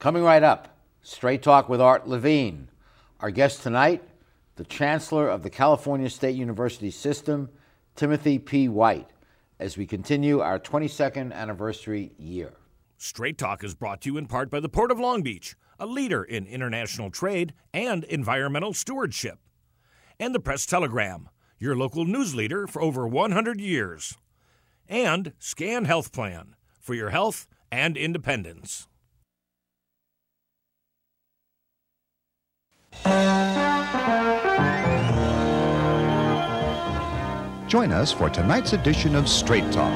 Coming right up, Straight Talk with Art Levine. Our guest tonight, the Chancellor of the California State University System, Timothy P. White, as we continue our 22nd anniversary year. Straight Talk is brought to you in part by the Port of Long Beach, a leader in international trade and environmental stewardship, and the Press Telegram, your local news leader for over 100 years, and Scan Health Plan for your health and independence. Join us for tonight's edition of Straight Talk.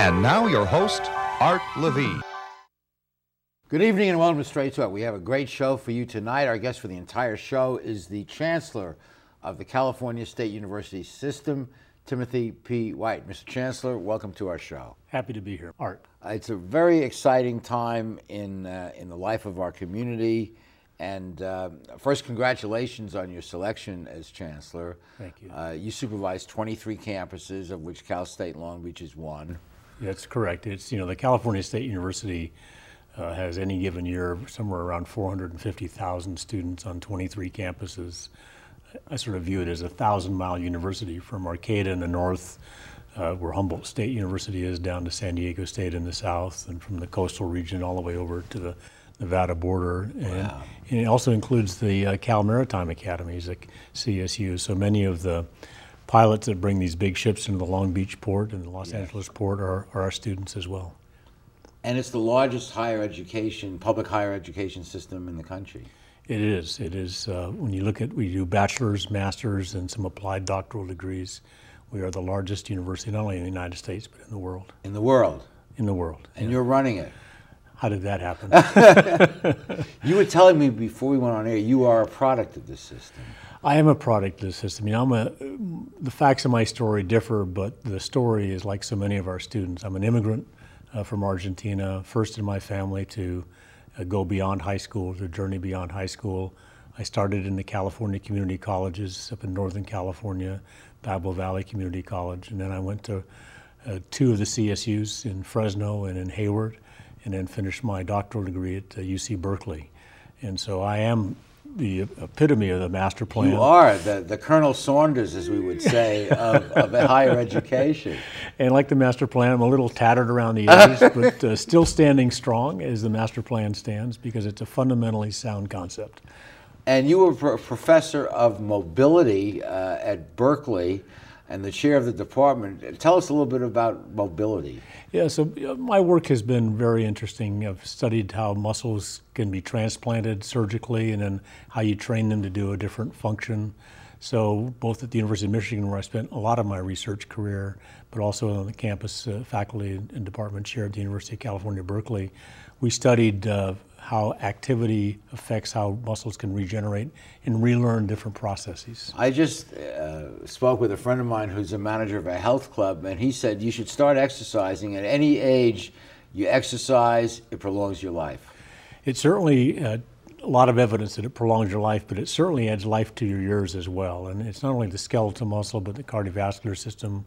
And now, your host, Art Levine. Good evening and welcome to Straight Talk. We have a great show for you tonight. Our guest for the entire show is the Chancellor of the California State University System, Timothy P. White. Mr. Chancellor, welcome to our show. Happy to be here. Art. Uh, it's a very exciting time in, uh, in the life of our community. And uh, first, congratulations on your selection as chancellor. Thank you. Uh, you supervise 23 campuses, of which Cal State Long Beach is one. That's correct. It's you know the California State University uh, has any given year somewhere around 450,000 students on 23 campuses. I sort of view it as a thousand mile university from Arcata in the north, uh, where Humboldt State University is, down to San Diego State in the south, and from the coastal region all the way over to the Nevada border. And, Wow. and it also includes the uh, Cal Maritime Academies at CSU. So many of the pilots that bring these big ships into the Long Beach port and the Los Angeles port are, are our students as well. And it's the largest higher education, public higher education system in the country. It is. It is. Uh, when you look at, we do bachelor's, master's, and some applied doctoral degrees. We are the largest university, not only in the United States, but in the world. In the world. In the world. And Yeah. you're running it. How did that happen? You were telling me before we went on air, you are a product of this system. I am a product of the system. You know, I'm a, the facts of my story differ, but the story is like so many of our students. I'm an immigrant uh, from Argentina, first in my family to go beyond high school, to journey beyond high school. I started in the California community colleges up in Northern California, Diablo Valley Community College, and then I went to uh, two of the CSUs in Fresno and in Hayward, and then finished my doctoral degree at uh, UC Berkeley. And so I am the epitome of the master plan. You are the, the Colonel Saunders, as we would say, of, of higher education. And like the master plan, I'm a little tattered around the edges, but uh, still standing strong as the master plan stands because it's a fundamentally sound concept. And you were pro- professor of mobility uh, at Berkeley and the chair of the department. Tell us a little bit about mobility. Yeah, so my work has been very interesting. I've studied how muscles can be transplanted surgically and then how you train them to do a different function. So, both at the University of Michigan, where I spent a lot of my research career, but also on the campus uh, faculty and department chair at the University of California, Berkeley, we studied uh, how activity affects how muscles can regenerate and relearn different processes. I just uh, spoke with a friend of mine who's a manager of a health club, and he said you should start exercising at any age. You exercise, it prolongs your life. It certainly, uh, a lot of evidence that it prolongs your life, but it certainly adds life to your years as well. And it's not only the skeletal muscle, but the cardiovascular system.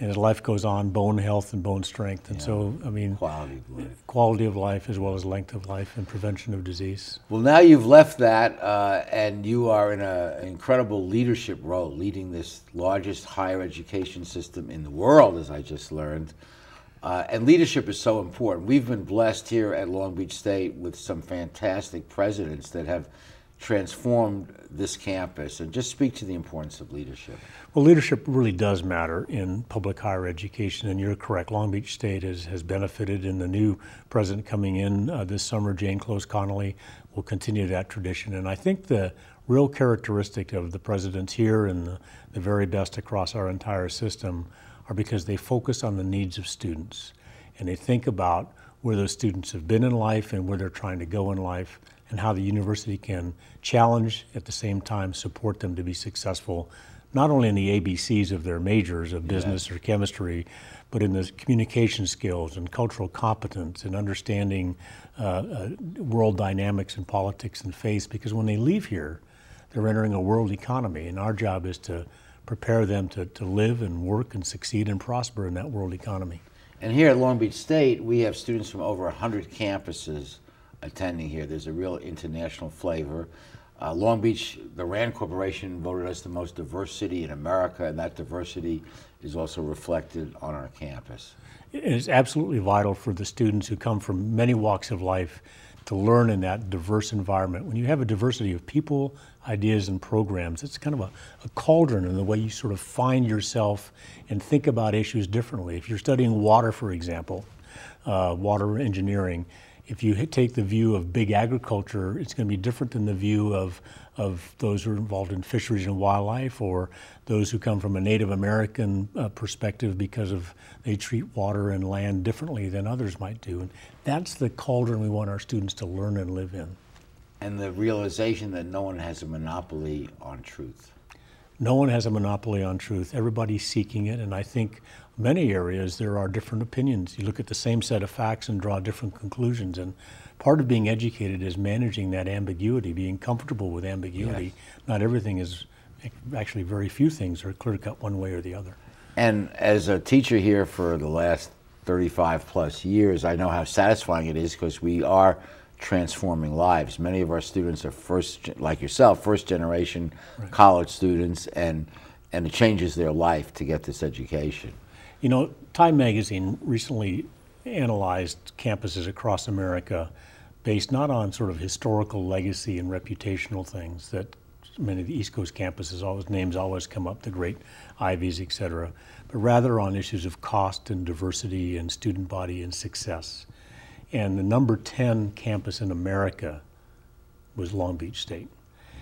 And as life goes on, bone health and bone strength. And so, I mean, Quality of life. quality of life as well as length of life and prevention of disease. Well, now you've left that, uh, and you are in a- an incredible leadership role, leading this largest higher education system in the world, as I just learned. Uh, and leadership is so important. We've been blessed here at Long Beach State with some fantastic presidents that have transformed this campus. And just speak to the importance of leadership. Well, leadership really does matter in public higher education, and you're correct. Long Beach State has, has benefited, and the new president coming in uh, this summer, Jane Close Conoley, will continue that tradition. And I think the real characteristic of the presidents here and the, the very best across our entire system are because they focus on the needs of students and they think about where those students have been in life and where they're trying to go in life and how the university can challenge at the same time support them to be successful not only in the ABCs of their majors of business or chemistry, but in the communication skills and cultural competence and understanding uh, uh, world dynamics and politics and faith. Because when they leave here, they're entering a world economy, and our job is to prepare them to, to live and work and succeed and prosper in that world economy. And here at Long Beach State, we have students from over 100 campuses attending here. There's a real international flavor. Uh, Long Beach, the RAND Corporation voted us the most diverse city in America, and that diversity is also reflected on our campus. It is absolutely vital for the students who come from many walks of life to learn in that diverse environment. When you have a diversity of people, ideas, and programs, it's kind of a, a cauldron in the way you sort of find yourself and think about issues differently. If you're studying water, for example, uh, water engineering, if you take the view of big agriculture, it's going to be different than the view of, of those who are involved in fisheries and wildlife or those who come from a Native American uh, perspective because of they treat water and land differently than others might do. And that's the cauldron we want our students to learn and live in. And the realization that no one has a monopoly on truth. No one has a monopoly on truth. Everybody's seeking it, and I think many areas there are different opinions. You look at the same set of facts and draw different conclusions. And part of being educated is managing that ambiguity, being comfortable with ambiguity. Yes. Not everything is, actually, very few things are clear cut one way or the other. And as a teacher here for the last 35 plus years, I know how satisfying it is because we are transforming lives. Many of our students are first, like yourself, first generation right. college students, and and it changes their life to get this education. You know, Time Magazine recently analyzed campuses across America based not on sort of historical legacy and reputational things that many of the East Coast campuses always names always come up, the great Ivies, et cetera, but rather on issues of cost and diversity and student body and success. And the number 10 campus in America was Long Beach State.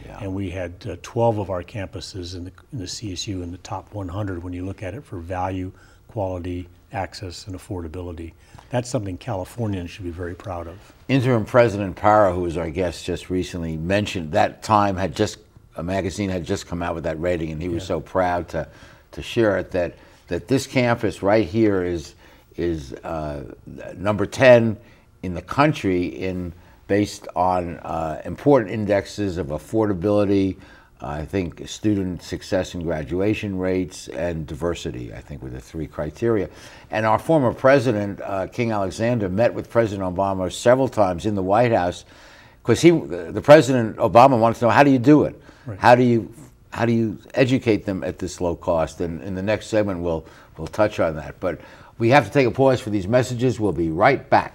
Yeah. And we had uh, 12 of our campuses in the, in the CSU in the top 100 when you look at it for value, quality, access, and affordability. That's something Californians should be very proud of. Interim President Para, who was our guest just recently, mentioned that time had just a magazine had just come out with that rating, and he was so proud to to share it that that this campus right here is is uh, number 10 in the country in based on uh, important indexes of affordability, I think student success and graduation rates, and diversity, I think were the three criteria. And our former president, uh, King Alexander, met with President Obama several times in the White House because he, the President Obama wanted to know how do you do it? Right. How do you how do you educate them at this low cost? And in the next segment, we'll we'll touch on that. But we have to take a pause for these messages. We'll be right back.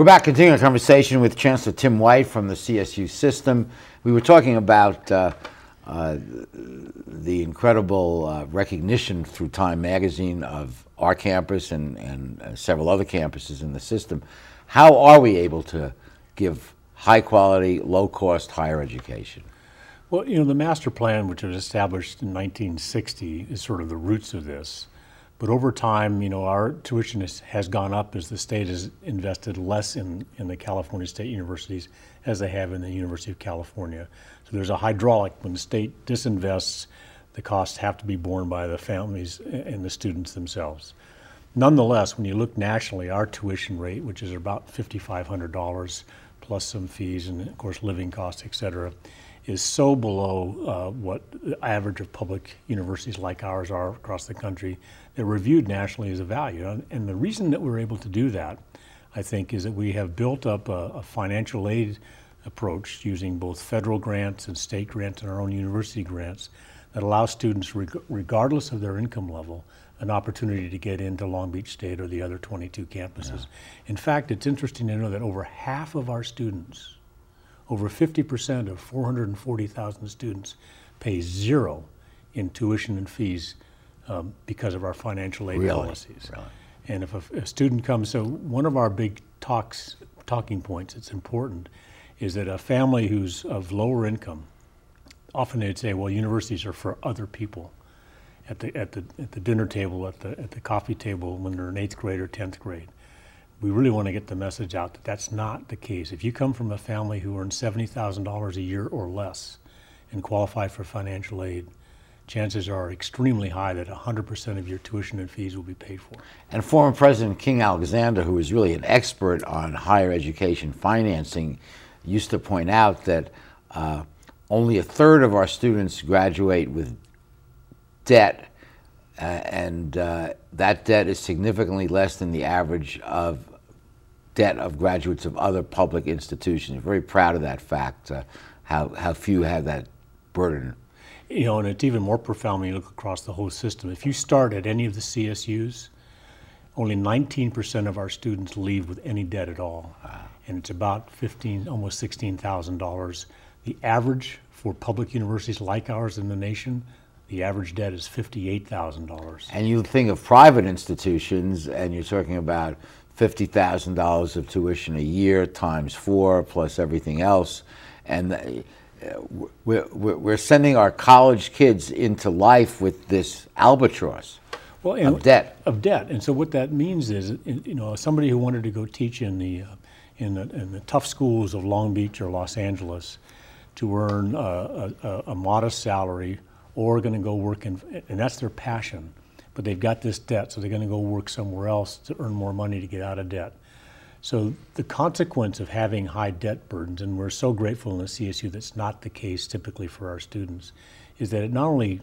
We're back continuing our conversation with Chancellor Tim White from the CSU system. We were talking about uh, uh, the incredible uh, recognition through Time Magazine of our campus and, and uh, several other campuses in the system. How are we able to give high quality, low cost higher education? Well, you know, the master plan, which was established in 1960, is sort of the roots of this. But over time, you know, our tuition is, has gone up as the state has invested less in, in the California state universities as they have in the University of California. So there's a hydraulic. When the state disinvests, the costs have to be borne by the families and the students themselves. Nonetheless, when you look nationally, our tuition rate, which is about $5,500 plus some fees and, of course, living costs, et cetera, is so below uh, what the average of public universities like ours are across the country they're reviewed nationally as a value. And the reason that we're able to do that, I think, is that we have built up a, a financial aid approach using both federal grants and state grants and our own university grants that allow students, reg- regardless of their income level, an opportunity to get into Long Beach State or the other 22 campuses. Yeah. In fact, it's interesting to know that over half of our students, over 50% of 440,000 students, pay zero in tuition and fees um, because of our financial aid really? policies. Really? And if a, a, student comes, so one of our big talks, talking points, it's important, is that a family who's of lower income, often they'd say, well, universities are for other people. At the, at the, at the dinner table, at the, at the coffee table when they're in eighth grade or 10th grade. We really want to get the message out that that's not the case. If you come from a family who earns $70,000 a year or less and qualify for financial aid, chances are extremely high that 100% of your tuition and fees will be paid for. And former President King Alexander, who is really an expert on higher education financing, used to point out that uh, only a third of our students graduate with debt, uh, and uh, that debt is significantly less than the average of debt of graduates of other public institutions. I'm Very proud of that fact, uh, how, how few have that burden you know, and it's even more profound when you look across the whole system. If you start at any of the CSUs, only 19% of our students leave with any debt at all. Wow. And it's about 15, almost $16,000. The average for public universities like ours in the nation, the average debt is $58,000. And you think of private institutions, and you're talking about $50,000 of tuition a year times four plus everything else. And we're, we're sending our college kids into life with this albatross well, of debt. Of debt, and so what that means is, you know, somebody who wanted to go teach in the uh, in the, in the tough schools of Long Beach or Los Angeles to earn a, a, a modest salary, or going to go work in, and that's their passion, but they've got this debt, so they're going to go work somewhere else to earn more money to get out of debt. So the consequence of having high debt burdens, and we're so grateful in the CSU that's not the case typically for our students, is that it not only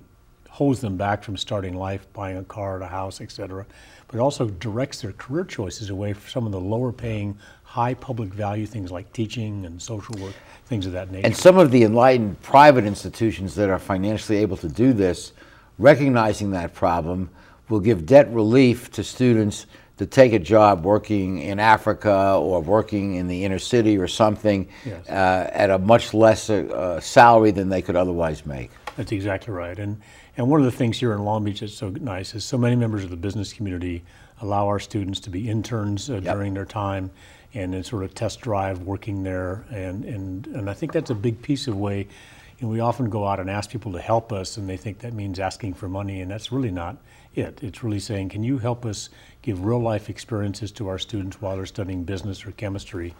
holds them back from starting life, buying a car, a house, et cetera, but also directs their career choices away from some of the lower paying, high public value things like teaching and social work, things of that nature. And some of the enlightened private institutions that are financially able to do this, recognizing that problem, will give debt relief to students to take a job working in Africa or working in the inner city or something yes. uh, at a much lesser uh, salary than they could otherwise make. That's exactly right. And, and one of the things here in Long Beach that's so nice is so many members of the business community allow our students to be interns uh, yep. during their time and then sort of test drive working there. And, and, and I think that's a big piece of way. You know, we often go out and ask people to help us, and they think that means asking for money, and that's really not it. It's really saying, can you help us give real life experiences to our students while they're studying business or chemistry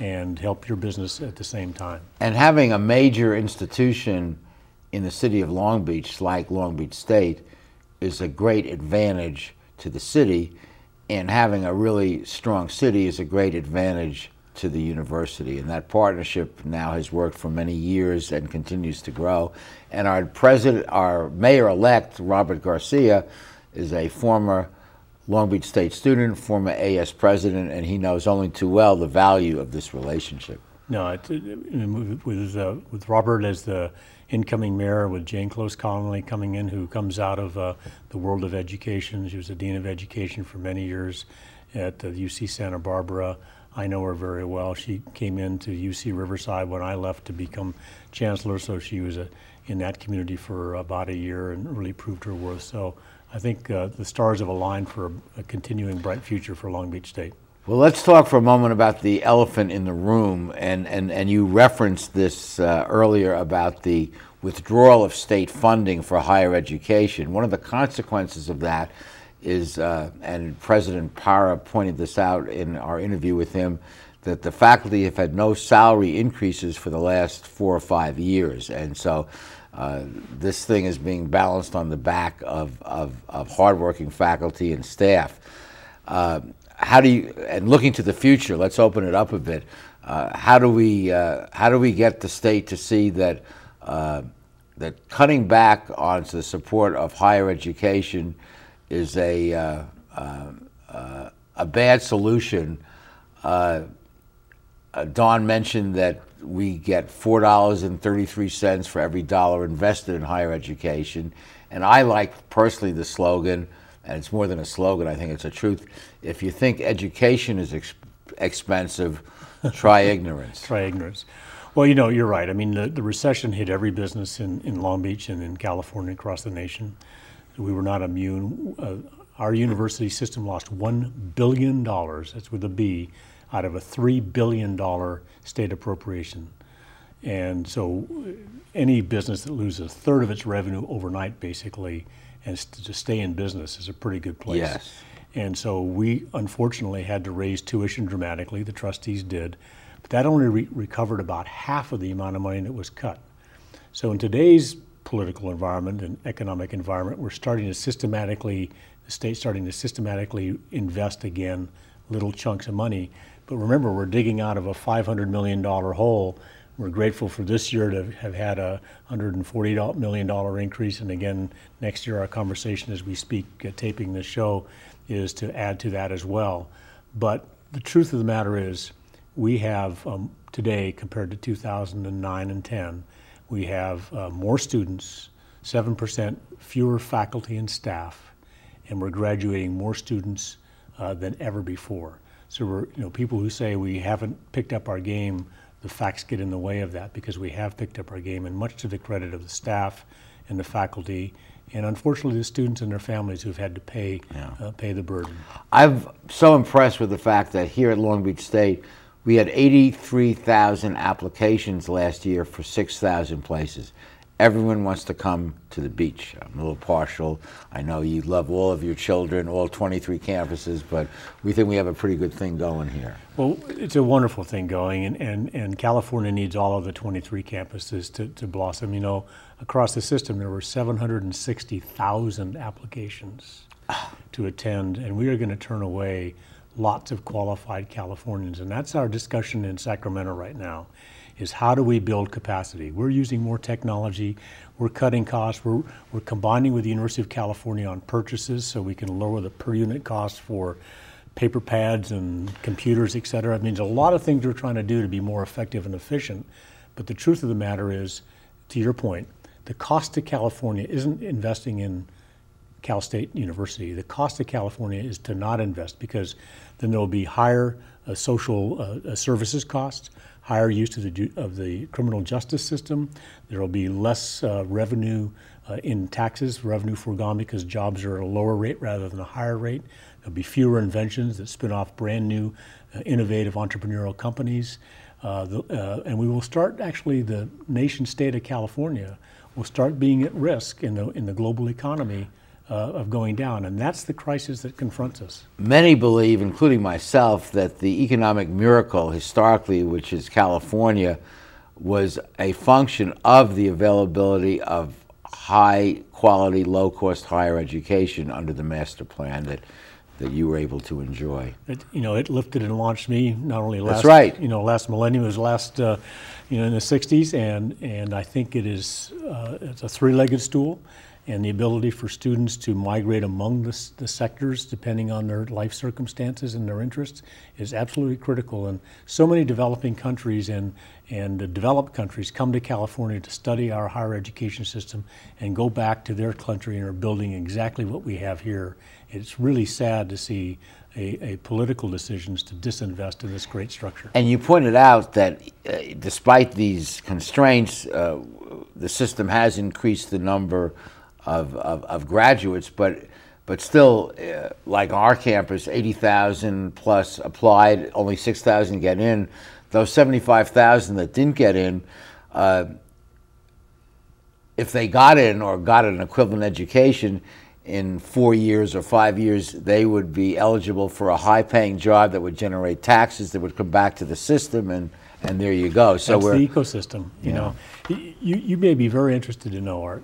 and help your business at the same time? And having a major institution in the city of Long Beach, like Long Beach State, is a great advantage to the city, and having a really strong city is a great advantage to the university. And that partnership now has worked for many years and continues to grow. And our president, our mayor elect, Robert Garcia, is a former Long Beach State student, former AS president, and he knows only too well the value of this relationship. No, it, it, with, uh, with Robert as the incoming mayor, with Jane Close Conoley coming in, who comes out of uh, the world of education. She was the dean of education for many years at the UC Santa Barbara. I know her very well. She came into UC Riverside when I left to become chancellor, so she was a, in that community for about a year and really proved her worth. So I think uh, the stars have aligned for a, a, continuing bright future for Long Beach State. Well, let's talk for a moment about the elephant in the room. And, and, and you referenced this uh, earlier about the withdrawal of state funding for higher education. One of the consequences of that is, uh, and President Para pointed this out in our interview with him, that the faculty have had no salary increases for the last four or five years. And so uh, this thing is being balanced on the back of, of, of hardworking faculty and staff. Uh, how do you, and looking to the future, let's open it up a bit. Uh, how do we uh, how do we get the state to see that uh, that cutting back on the support of higher education is a a bad solution? Uh, Don mentioned that we get four dollars and thirty three cents for every dollar invested in higher education, and I like personally the slogan, and it's more than a slogan. I think it's a truth. If you think education is ex- expensive Try ignorance. Try ignorance. Well, you know, you're right. I mean, the, the recession hit every business in, in Long Beach and in California across the nation. We were not immune. Uh, our university system lost $1 billion, that's with a B, out of a $3 billion state appropriation. And so any business that loses a third of its revenue overnight, basically, and to stay in business is a pretty good place. Yes. And so we unfortunately had to raise tuition dramatically. The trustees did. But that only re- recovered about half of the amount of money that was cut. So in today's political environment and economic environment, we're starting to systematically, the state's starting to systematically invest again little chunks of money. But remember, we're digging out of a $500 million hole. We're grateful for this year to have had a $140 million increase. And again, next year, our conversation as we speak, uh, taping this show, is to add to that as well. But the truth of the matter is, we have um, today, compared to 2009 and 10, we have uh, more students, 7% fewer faculty and staff, and we're graduating more students uh, than ever before. So we're, you know, people who say we haven't picked up our game, the facts get in the way of that because we have picked up our game, and much to the credit of the staff and the faculty and unfortunately the students and their families who've had to pay yeah. uh, pay the burden. I'm so impressed with the fact that here at Long Beach State, we had 83,000 applications last year for 6,000 places everyone wants to come to the beach. I'm a little partial. I know you love all of your children, all 23 campuses, but we think we have a pretty good thing going here. Well, it's a wonderful thing going, and, and, and California needs all of the 23 campuses to, to blossom. You know, across the system, there were 760,000 applications to attend, and we are going to turn away lots of qualified Californians. And that's our discussion in Sacramento right now is how do we build capacity? We're using more technology, we're cutting costs, we're, we're combining with the University of California on purchases so we can lower the per unit cost for paper pads and computers, et cetera. It means a lot of things we're trying to do to be more effective and efficient. But the truth of the matter is, to your point, the cost to California isn't investing in Cal State University. The cost to California is to not invest because then there will be higher uh, social uh, uh services costs, higher use of the, of the criminal justice system. There will be less uh, revenue uh, in taxes, revenue foregone because jobs are at a lower rate rather than a higher rate. There'll be fewer inventions that spin off brand new, uh, innovative entrepreneurial companies. Uh, the, uh, and we will start actually, the nation state of California will start being at risk in the, in the global economy uh, of going down, and that's the crisis that confronts us. Many believe, including myself, that the economic miracle historically, which is California, was a function of the availability of high quality, low cost higher education under the master plan that that you were able to enjoy. It, you know, it lifted and launched me not only last That's right. you know last millennium, it was last uh, you know in the '60s, and and I think it is uh, it's a three-legged stool and the ability for students to migrate among the, the, sectors depending on their life circumstances and their interests is absolutely critical. And so many developing countries and, and developed countries come to California to study our higher education system and go back to their country and are building exactly what we have here. It's really sad to see a, a, political decisions to disinvest in this great structure. And you pointed out that uh, despite these constraints, uh, the system has increased the number of, of, of graduates, but but still, uh, like our campus, 80,000 plus applied, only 6,000 get in. Those 75,000 that didn't get in, uh, if they got in or got an equivalent education, in four years or five years, they would be eligible for a high paying job that would generate taxes that would come back to the system, and, and there you go. So That's we're, the ecosystem. You yeah. know, you, you may be very interested to know, Art,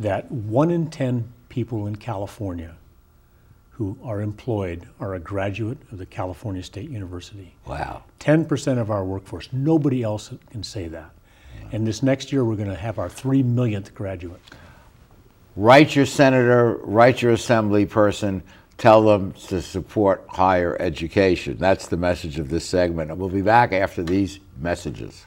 that one in 10 people in California who are employed are a graduate of the California State University. Wow. 10% of our workforce. Nobody else can say that. Yeah. And this next year, we're going to have our 3 millionth graduate write your senator, write your assembly person, tell them to support higher education. That's the message of this segment. And we'll be back after these messages.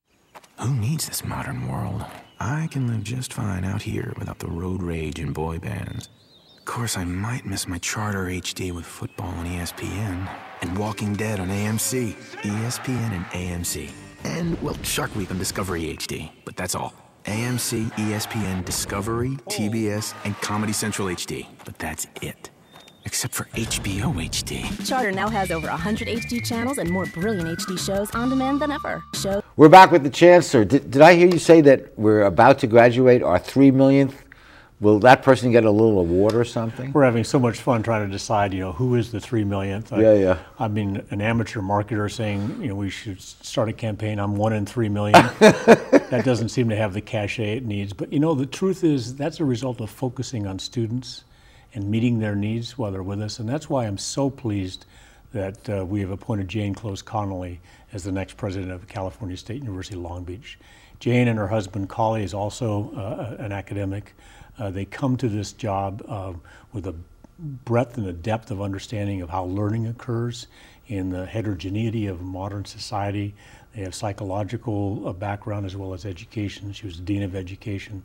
Who needs this modern world? I can live just fine out here without the road rage and boy bands. Of course, I might miss my charter HD with football on ESPN and Walking Dead on AMC, ESPN and AMC. And, well, Shark Week on Discovery HD, but that's all. AMC, ESPN, Discovery, TBS, and Comedy Central HD, but that's it. Except for HBO HD. Charter now has over 100 HD channels and more brilliant HD shows on demand than ever. Show We're back with the Chancellor. Did, did I hear you say that we're about to graduate our three millionth Will that person get a little award or something? We're having so much fun trying to decide, you know, who is the three millionth. Yeah, yeah. I mean, an amateur marketer saying, you know, we should start a campaign. I'm one in three million. that doesn't seem to have the cachet it needs. But you know, the truth is that's a result of focusing on students and meeting their needs while they're with us, and that's why I'm so pleased that uh, we have appointed Jane Close Conoley as the next president of California State University Long Beach. Jane and her husband, Collie, is also uh, an academic. Uh, they come to this job uh, with a breadth and a depth of understanding of how learning occurs in the heterogeneity of modern society. They have psychological uh, background as well as education. She was the dean of education.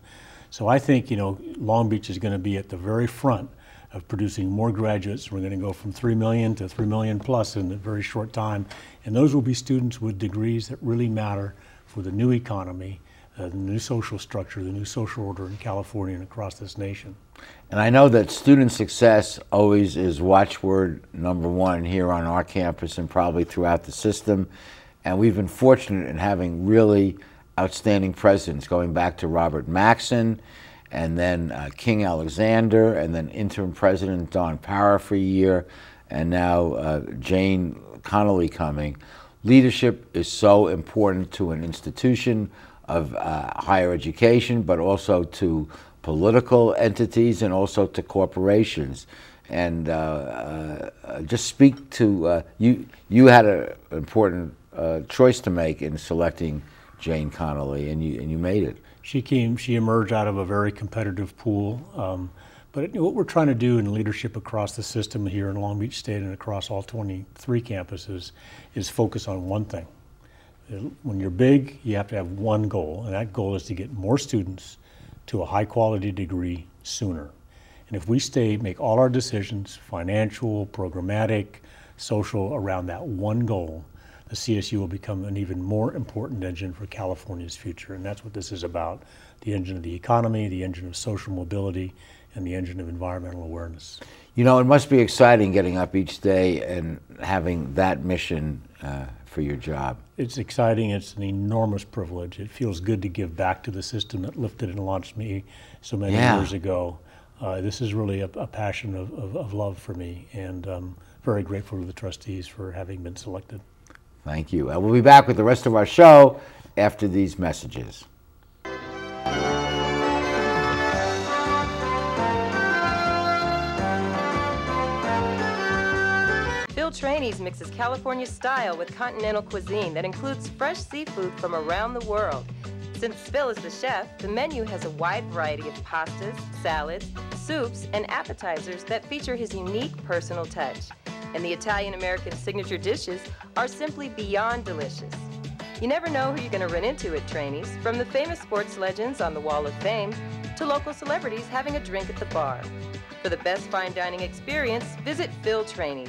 So I think you know Long Beach is going to be at the very front of producing more graduates. We're going to go from 3 million to 3 million plus in a very short time. And those will be students with degrees that really matter for the new economy uh, the new social structure, the new social order in California and across this nation. And I know that student success always is watchword number one here on our campus and probably throughout the system. And we've been fortunate in having really outstanding presidents, going back to Robert Maxson and then uh, King Alexander, and then interim president Don Para for a year, and now uh, Jane Conoley coming. Leadership is so important to an institution of uh, higher education, but also to political entities and also to corporations. And uh, uh, just speak to uh, you. You had an important uh, choice to make in selecting Jane Conoley, and you and you made it. She came. She emerged out of a very competitive pool. Um, but what we're trying to do in leadership across the system here in Long Beach State and across all 23 campuses is focus on one thing when you're big, you have to have one goal, and that goal is to get more students to a high quality degree sooner. And if we stay, make all our decisions, financial, programmatic, social, around that one goal, the CSU will become an even more important engine for California's future. And that's what this is about the engine of the economy, the engine of social mobility, and the engine of environmental awareness. You know, it must be exciting getting up each day and having that mission uh, for your job. It's exciting. It's an enormous privilege. It feels good to give back to the system that lifted and launched me so many Yeah. years ago. Uh, this is really a, a passion of, of, of love for me, and um, very grateful to the trustees for having been selected. Thank you. And we'll be back with the rest of our show after these messages. Phil Trani's mixes California style with continental cuisine that includes fresh seafood from around the world. Since Phil is the chef, the menu has a wide variety of pastas, salads, soups, and appetizers that feature his unique personal touch. And the Italian American signature dishes are simply beyond delicious. You never know who you're going to run into at Trani's, from the famous sports legends on the Wall of Fame to local celebrities having a drink at the bar. For the best fine dining experience, visit Phil Trani's.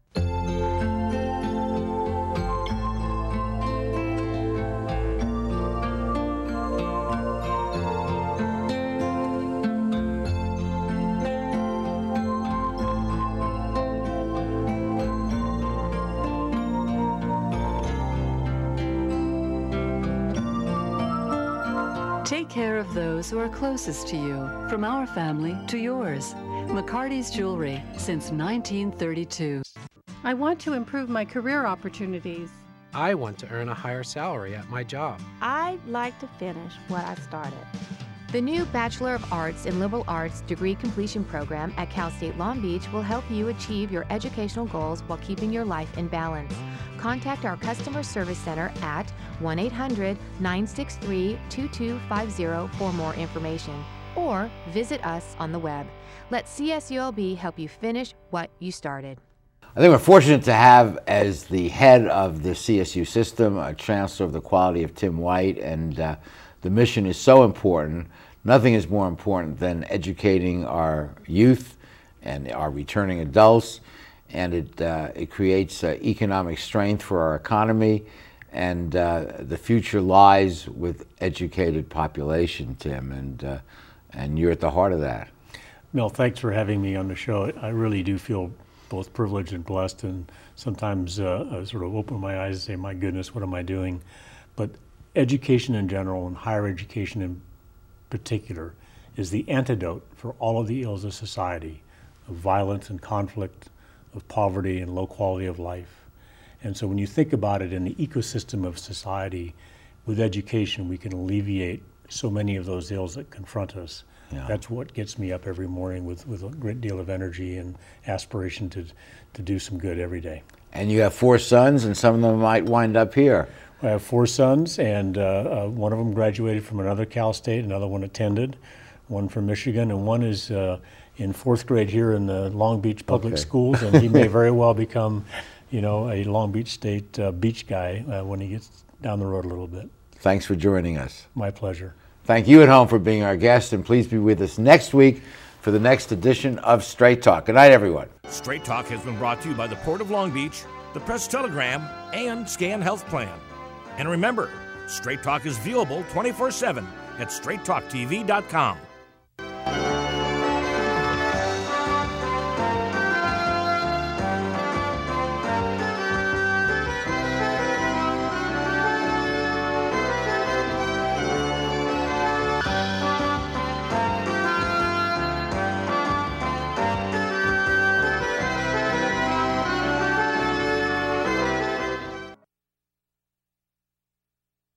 Take care of those who are closest to you, from our family to yours. McCarty's Jewelry since 1932. I want to improve my career opportunities. I want to earn a higher salary at my job. I'd like to finish what I started. The new Bachelor of Arts in Liberal Arts degree completion program at Cal State Long Beach will help you achieve your educational goals while keeping your life in balance. Contact our customer service center at 1 800 963 2250 for more information or visit us on the web. Let CSULB help you finish what you started. I think we're fortunate to have as the head of the CSU system a Chancellor of the Quality of Tim White, and uh, the mission is so important. Nothing is more important than educating our youth and our returning adults, and it, uh, it creates uh, economic strength for our economy, and uh, the future lies with educated population, Tim, and, uh, and you're at the heart of that. Mel, thanks for having me on the show. I really do feel both privileged and blessed, and sometimes uh, I sort of open my eyes and say, "My goodness, what am I doing?" But education in general, and higher education in particular, is the antidote for all of the ills of society, of violence and conflict, of poverty and low quality of life. And so, when you think about it in the ecosystem of society, with education, we can alleviate so many of those ills that confront us. Yeah. That's what gets me up every morning with, with a great deal of energy and aspiration to, to do some good every day. And you have four sons, and some of them might wind up here. I have four sons, and uh, uh, one of them graduated from another Cal State, another one attended, one from Michigan, and one is uh, in fourth grade here in the Long Beach Public Okay. Schools, and he may very well become, you know, a Long Beach State uh, beach guy uh, when he gets down the road a little bit. Thanks for joining us. My pleasure. Thank you at home for being our guest, and please be with us next week for the next edition of Straight Talk. Good night, everyone. Straight Talk has been brought to you by the Port of Long Beach, the Press Telegram, and Scan Health Plan. And remember, Straight Talk is viewable 24 7 at straighttalktv.com.